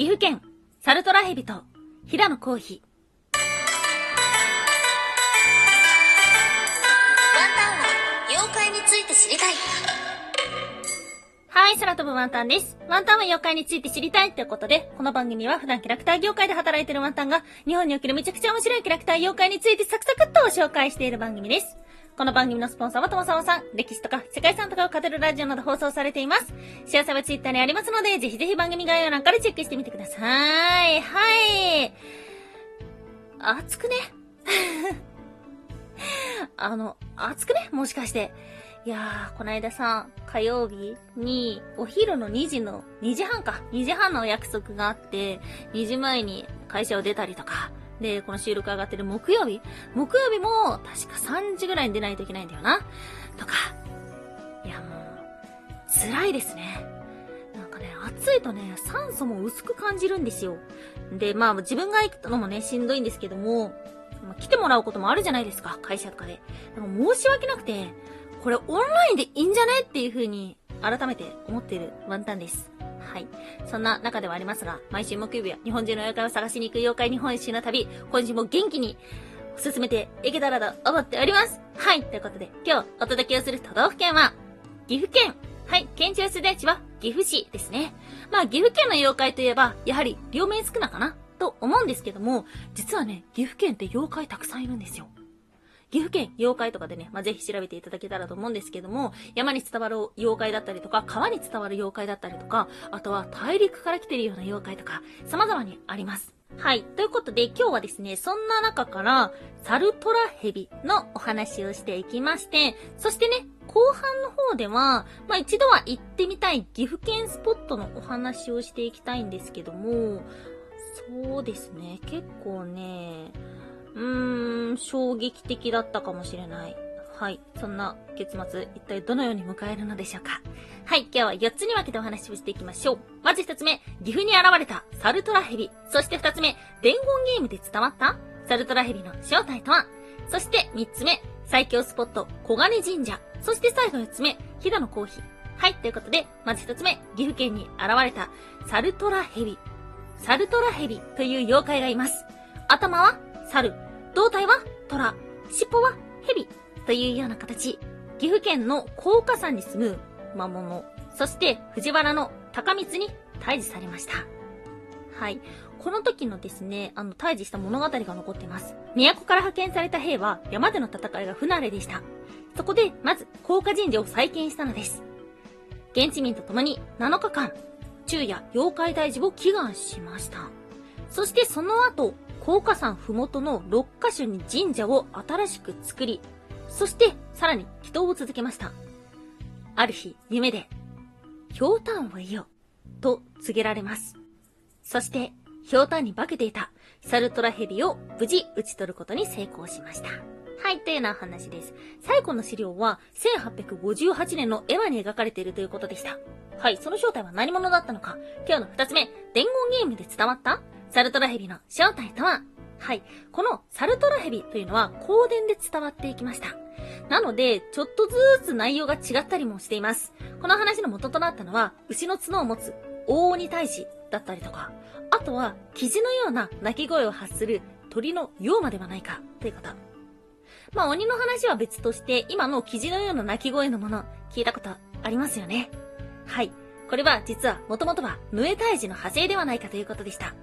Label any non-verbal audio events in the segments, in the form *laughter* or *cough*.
岐阜県、サルトラヘビと、平野コーヒー。ワンタンは妖怪について知りたい。はい、空飛ぶワンタンです。ワンタンは妖怪について知りたいということで、この番組は普段キャラクター業界で働いているワンタンが、日本におけるめちゃくちゃ面白いキャラクター妖怪についてサクサクっと紹介している番組です。この番組のスポンサーはともさまさん、歴史とか世界遺産とかを語るラジオなど放送されています。詳細はツイッターにありますので、ぜひぜひ番組概要欄からチェックしてみてください。はい。熱くね？*laughs* あの、熱くね？もしかして。いやー、こないださ、火曜日に、お昼の2時の、2時半か、2時半のお約束があって、2時前に会社を出たりとか、で、この収録上がってる木曜日木曜日も、確か3時ぐらいに出ないといけないんだよな。とか。いや、もう、辛いですね。なんかね、暑いとね、酸素も薄く感じるんですよ。で、まあ、自分が行くのもね、しんどいんですけども、まあ来てもらうこともあるじゃないですか、会社とかで。でも申し訳なくて、これオンラインでいいんじゃねっていう風に、改めて思ってるワンタンです。はい。そんな中ではありますが、毎週木曜日は日本中の妖怪を探しに行く妖怪日本一周の旅、今週も元気に進めていけたらと思っております。はい。ということで、今日お届けをする都道府県は、岐阜県。はい。県庁所在地は岐阜市ですね。まあ、岐阜県の妖怪といえば、やはり両面少なかなと思うんですけども、実はね、岐阜県って妖怪たくさんいるんですよ。岐阜県妖怪とかでね、まあ、ぜひ調べていただけたらと思うんですけども、山に伝わる妖怪だったりとか、川に伝わる妖怪だったりとか、あとは大陸から来てるような妖怪とか、様々にあります。はい。ということで、今日はですね、そんな中から、サルトラヘビのお話をしていきまして、そしてね、後半の方では、まあ、一度は行ってみたい岐阜県スポットのお話をしていきたいんですけども、そうですね、結構ね、うーん、衝撃的だったかもしれない。はい。そんな結末、一体どのように迎えるのでしょうか。はい。今日は4つに分けてお話をしていきましょう。まず1つ目、岐阜に現れたサルトラヘビ。そして2つ目、伝言ゲームで伝わった？サルトラヘビの正体とは？そして3つ目、最強スポット、小金神社。そして最後4つ目、飛騨のコーヒー。はい。ということで、まず1つ目、岐阜県に現れたサルトラヘビ。サルトラヘビという妖怪がいます。頭は？猿、胴体は虎、尻尾は蛇というような形。岐阜県の高架山に住む魔物、そして藤原の高光に退治されました。はい。この時のですね、あの、退治した物語が残っています。都から派遣された兵は山での戦いが不慣れでした。そこで、まず、高架神社を再建したのです。現地民と共に7日間、昼夜妖怪退治を祈願しました。そしてその後、高架山ふもとの6カ所に神社を新しく作り、そしてさらに祈祷を続けました。ある日、夢で、ひょうたんを言おう、と告げられます。そして、ひょうたんに化けていたサルトラヘビを無事打ち取ることに成功しました。はい、というような話です。最後の資料は1858年の絵馬に描かれているということでした。はい、その正体は何者だったのか。今日の二つ目、伝言ゲームで伝わったサルトラヘビの正体とは？はい。このサルトラヘビというのは光伝で伝わっていきました。なので、ちょっとずつ内容が違ったりもしています。この話の元となったのは、牛の角を持つ大鬼大使だったりとか、あとは、キジのような鳴き声を発する鳥の妖魔ではないか、ということ。まあ、鬼の話は別として、今のキジのような鳴き声のもの、聞いたことありますよね。はい。これは実は、もともとは、ヌエ退治の派生ではないかということでした。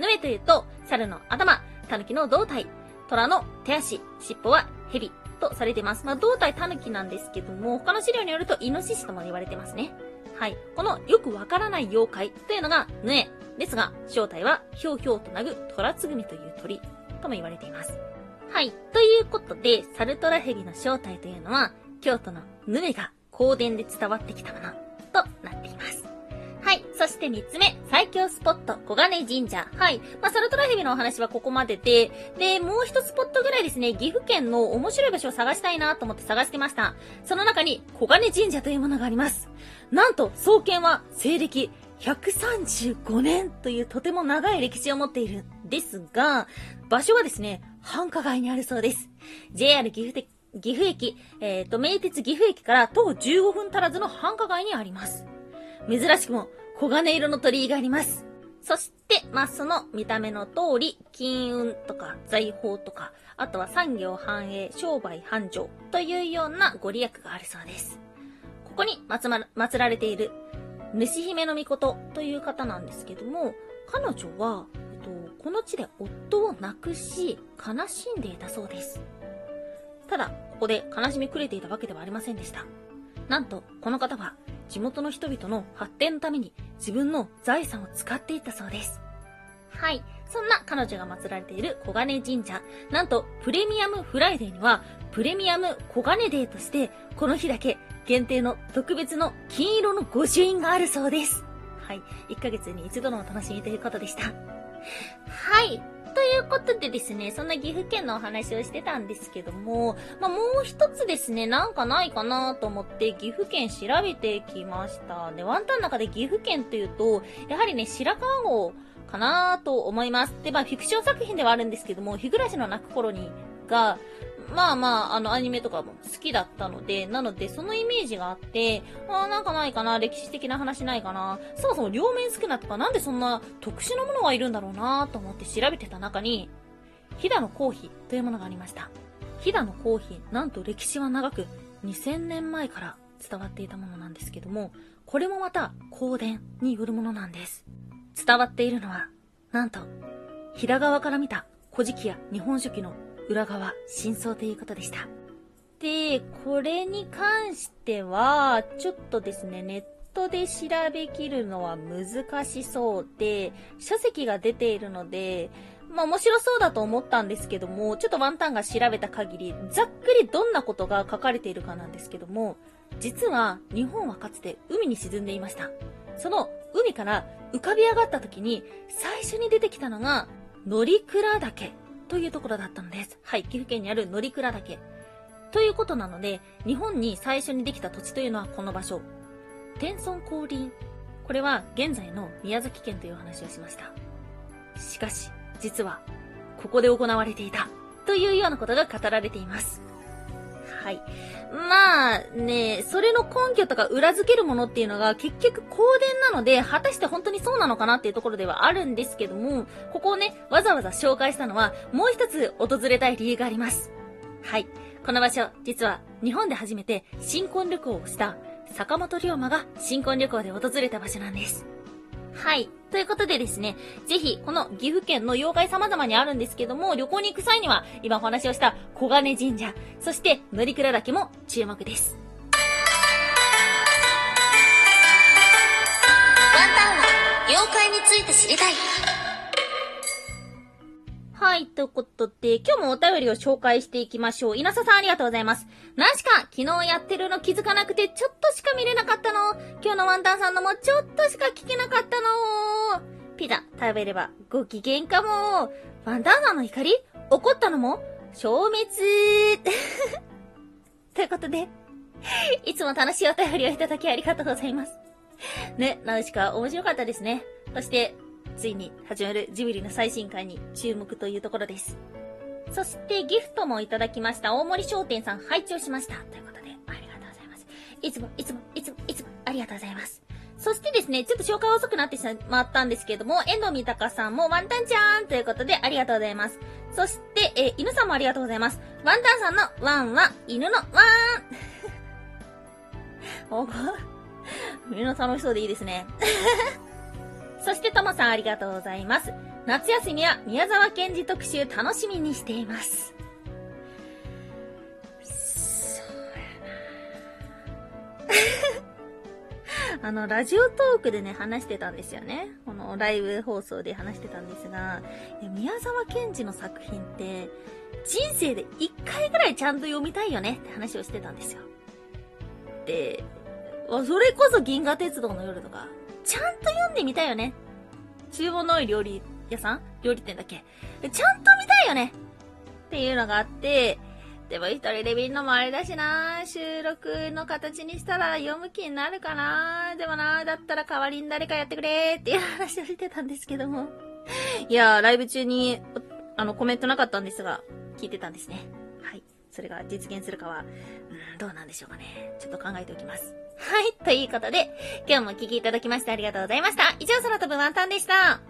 ヌエというと、猿の頭、狸の胴体、虎の手足、尻尾は蛇とされてます。まあ、胴体狸なんですけども、他の資料によると、イノシシとも言われてますね。はい。このよくわからない妖怪というのが、ヌエ。ですが、正体は、ひょうひょうとなぐ虎つぐみという鳥とも言われています。はい。ということで、サルトラヘビの正体というのは、京都のヌエが香典で伝わってきたものそして三つ目、最強スポット、小金神社。はい。まあ、サルトラヘビのお話はここまでで、で、もう一スポットぐらいですね、岐阜県の面白い場所を探したいなと思って探してました。その中に、小金神社というものがあります。なんと、創建は西暦135年というとても長い歴史を持っているんですが、場所はですね、繁華街にあるそうです。JR 岐阜岐阜駅、えっ、と、名鉄岐阜駅から徒歩15分足らずの繁華街にあります。珍しくも、黄金色の鳥居があります。そして、まあ、その見た目の通り、金運とか財宝とか、あとは産業繁栄、商売繁盛というようなご利益があるそうです。ここに祀ま、祀られている、主姫の御事という方なんですけども、彼女は、えっと、この地で夫を亡くし、悲しんでいたそうです。ただ、ここで悲しみくれていたわけではありませんでした。なんと、この方は、地元の人々の発展のために自分の財産を使っていったそうです。はい。そんな彼女が祀られている小金神社。なんと、プレミアムフライデーには、プレミアム小金デーとして、この日だけ限定の特別の金色の御朱印があるそうです。はい。1ヶ月に一度のお楽しみということでした。はい。ということでですね、そんな岐阜県のお話をしてたんですけども、まあ、もう一つですね、なんかないかなと思って岐阜県調べてきました。で、ワンタンの中で岐阜県というと、やはりね、白川郷かなと思います。で、まあ、フィクション作品ではあるんですけども、日暮らしの泣く頃に、が、まあまあ、あの、アニメとかも好きだったので、なので、そのイメージがあって、あーなんかないかな、歴史的な話ないかな、そもそも両面少なとか、なんでそんな特殊なものがいるんだろうなと思って調べてた中に、飛騨の皇妃というものがありました。飛騨の皇妃、なんと歴史は長く、2000年前から伝わっていたものなんですけども、これもまた、香典によるものなんです。伝わっているのは、なんと、飛騨側から見た古事記や日本書紀の裏側、真相ということでした。で、これに関しては、ちょっとですね、ネットで調べきるのは難しそうで、書籍が出ているので、まあ面白そうだと思ったんですけども、ちょっとワンタンが調べた限り、ざっくりどんなことが書かれているかなんですけども、実は日本はかつて海に沈んでいました。その海から浮かび上がった時に、最初に出てきたのが、乗鞍岳というところだったのです。はい、岐阜県にある乗鞍岳。ということなので、日本に最初にできた土地というのはこの場所。天孫降臨。これは現在の宮崎県という話をしました。しかし、実は、ここで行われていた。というようなことが語られています。はい。まあね、それの根拠とか裏付けるものっていうのが結局公伝なので、果たして本当にそうなのかなっていうところではあるんですけども、ここをね、わざわざ紹介したのは、もう一つ訪れたい理由があります。はい。この場所、実は日本で初めて新婚旅行をした坂本龍馬が新婚旅行で訪れた場所なんです。はい。ということでですね、ぜひ、この岐阜県の妖怪様々にあるんですけども、旅行に行く際には、今お話をした小金神社、そして乗鞍岳も注目です。ワンタンは妖怪について知りたい。はい、ということで、今日もお便りを紹介していきましょう。稲佐さんありがとうございます。なしか、昨日やってるの気づかなくて、ちょっとしか見れなかったの。今日のワンタンさんのもちょっとしか聞けなかった食べればご機嫌かも。ワンタンさんの怒り怒ったのも？消滅 *laughs* ということで、いつも楽しいお便りをいただきありがとうございます。ね、ナウシカ面白かったですね。そして、ついに始まるジブリの最新回に注目というところです。そしてギフトもいただきました。大森商店さん拝聴しました。ということで、ありがとうございます。いつも、いつも、いつも、いつも、ありがとうございます。そしてですね、ちょっと紹介遅くなってしまったんですけれども、遠藤三鷹さんもワンタンちゃんということでありがとうございます。そして、えー犬さんもありがとうございます。ワンタンさんのワンは犬のワーン *laughs* おみんな楽しそうでいいですね。*laughs* そしてともさんありがとうございます。夏休みは宮沢賢治特集楽しみにしています。あの、ラジオトークでね、話してたんですよね。このライブ放送で話してたんですが、宮沢賢治の作品って、人生で一回ぐらいちゃんと読みたいよねって話をしてたんですよ。で、あそれこそ銀河鉄道の夜とか、ちゃんと読んでみたいよね。厨房の多い料理屋さん？料理店だっけ？ちゃんと見たいよねっていうのがあって、でも一人で見るのもあれだしな収録の形にしたら読む気になるかなでもなだったら代わりに誰かやってくれっていう話をしてたんですけども。いやー、ライブ中に、あの、コメントなかったんですが、聞いてたんですね。はい。それが実現するかは、うん、どうなんでしょうかね。ちょっと考えておきます。はい。ということで、今日もお聞きいただきましてありがとうございました。以上、空飛ぶワンタンでした。